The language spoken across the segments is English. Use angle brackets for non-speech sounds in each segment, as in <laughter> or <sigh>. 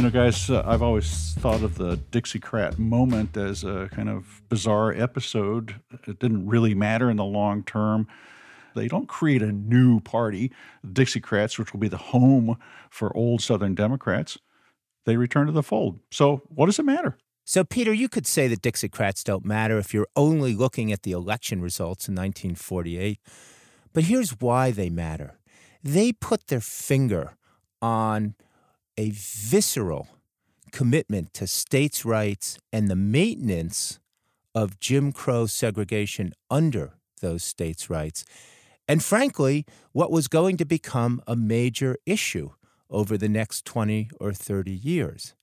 You know, guys, uh, I've always thought of the Dixiecrat moment as a kind of bizarre episode. It didn't really matter in the long term. They don't create a new party, the Dixiecrats, which will be the home for old Southern Democrats. They return to the fold. So, what does it matter? So, Peter, you could say the Dixiecrats don't matter if you're only looking at the election results in 1948. But here's why they matter they put their finger on a visceral commitment to states' rights and the maintenance of Jim Crow segregation under those states' rights. And frankly, what was going to become a major issue over the next 20 or 30 years.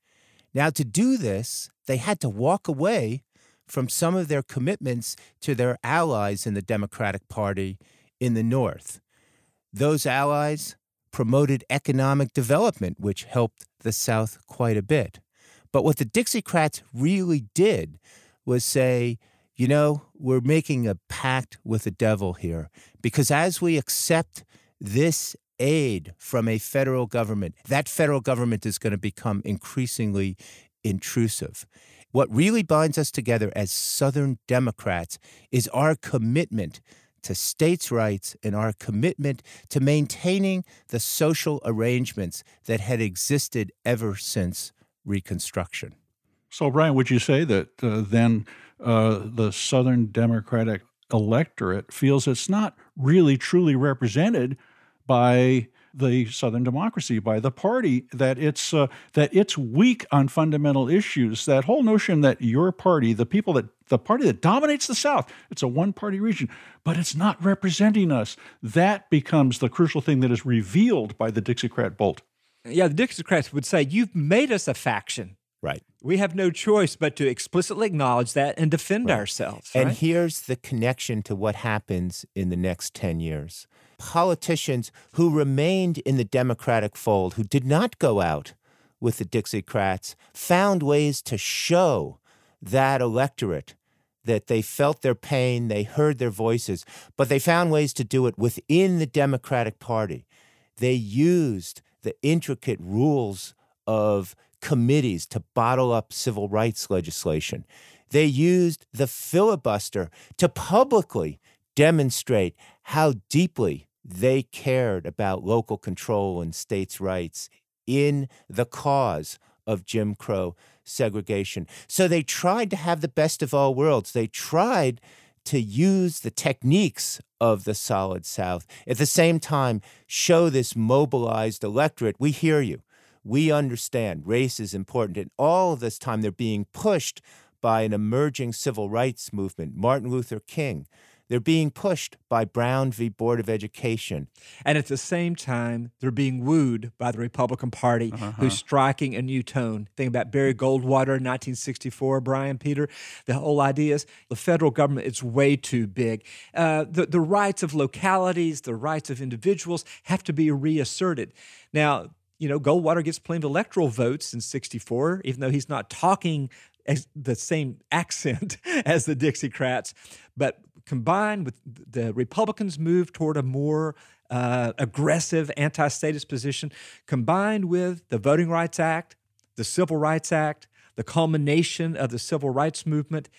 Now, to do this, they had to walk away from some of their commitments to their allies in the Democratic Party in the North. Those allies promoted economic development, which helped the South quite a bit. But what the Dixiecrats really did was say, you know, we're making a pact with the devil here because as we accept this aid from a federal government, that federal government is going to become increasingly intrusive. What really binds us together as Southern Democrats is our commitment to states' rights and our commitment to maintaining the social arrangements that had existed ever since Reconstruction. So, Brian, would you say that uh, then uh, the Southern Democratic electorate feels it's not really truly represented by the Southern democracy, by the party, that it's uh, that it's weak on fundamental issues. That whole notion that your party, the people that the party that dominates the South, it's a one-party region, but it's not representing us. That becomes the crucial thing that is revealed by the Dixiecrat bolt. Yeah, the Dixiecrats would say, "You've made us a faction." Right. We have no choice but to explicitly acknowledge that and defend right. ourselves. Right? And here's the connection to what happens in the next 10 years politicians who remained in the Democratic fold, who did not go out with the Dixiecrats, found ways to show that electorate that they felt their pain, they heard their voices, but they found ways to do it within the Democratic Party. They used the intricate rules of committees to bottle up civil rights legislation. They used the filibuster to publicly demonstrate how deeply they cared about local control and states' rights in the cause of Jim Crow segregation. So they tried to have the best of all worlds. They tried to use the techniques of the Solid South. At the same time, show this mobilized electorate we hear you. We understand race is important. And all of this time, they're being pushed by an emerging civil rights movement, Martin Luther King, they're being pushed by Brown v. Board of Education. And at the same time, they're being wooed by the Republican Party, uh-huh. who's striking a new tone. Think about Barry Goldwater, in 1964, Brian Peter. The whole idea is the federal government is way too big. Uh, the, the rights of localities, the rights of individuals have to be reasserted. Now, you know, Goldwater gets plenty of electoral votes in 64, even though he's not talking as the same accent <laughs> as the Dixiecrats. But combined with the Republicans' move toward a more uh, aggressive anti statist position, combined with the Voting Rights Act, the Civil Rights Act, the culmination of the civil rights movement,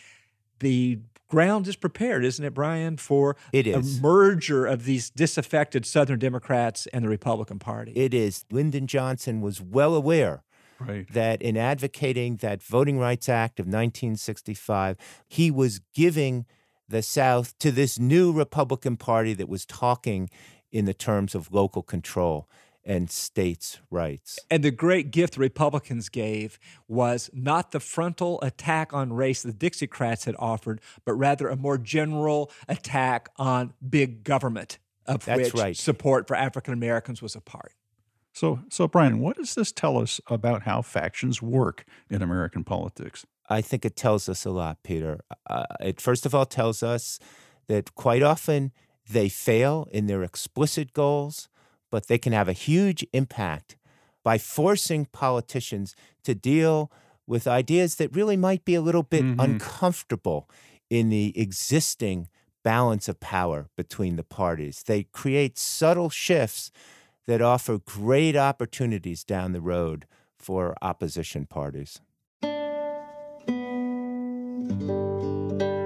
the ground is prepared, isn't it, Brian, for it is. a merger of these disaffected Southern Democrats and the Republican Party? It is. Lyndon Johnson was well aware Right. that in advocating that Voting Rights Act of 1965, he was giving the South to this new Republican Party that was talking in the terms of local control and states' rights. And the great gift the Republicans gave was not the frontal attack on race the Dixiecrats had offered, but rather a more general attack on big government, of That's which right. support for African Americans was a part. So, so Brian, what does this tell us about how factions work in American politics? I think it tells us a lot, Peter. Uh, it first of all tells us that quite often they fail in their explicit goals, but they can have a huge impact by forcing politicians to deal with ideas that really might be a little bit mm-hmm. uncomfortable in the existing balance of power between the parties. They create subtle shifts that offer great opportunities down the road for opposition parties. Música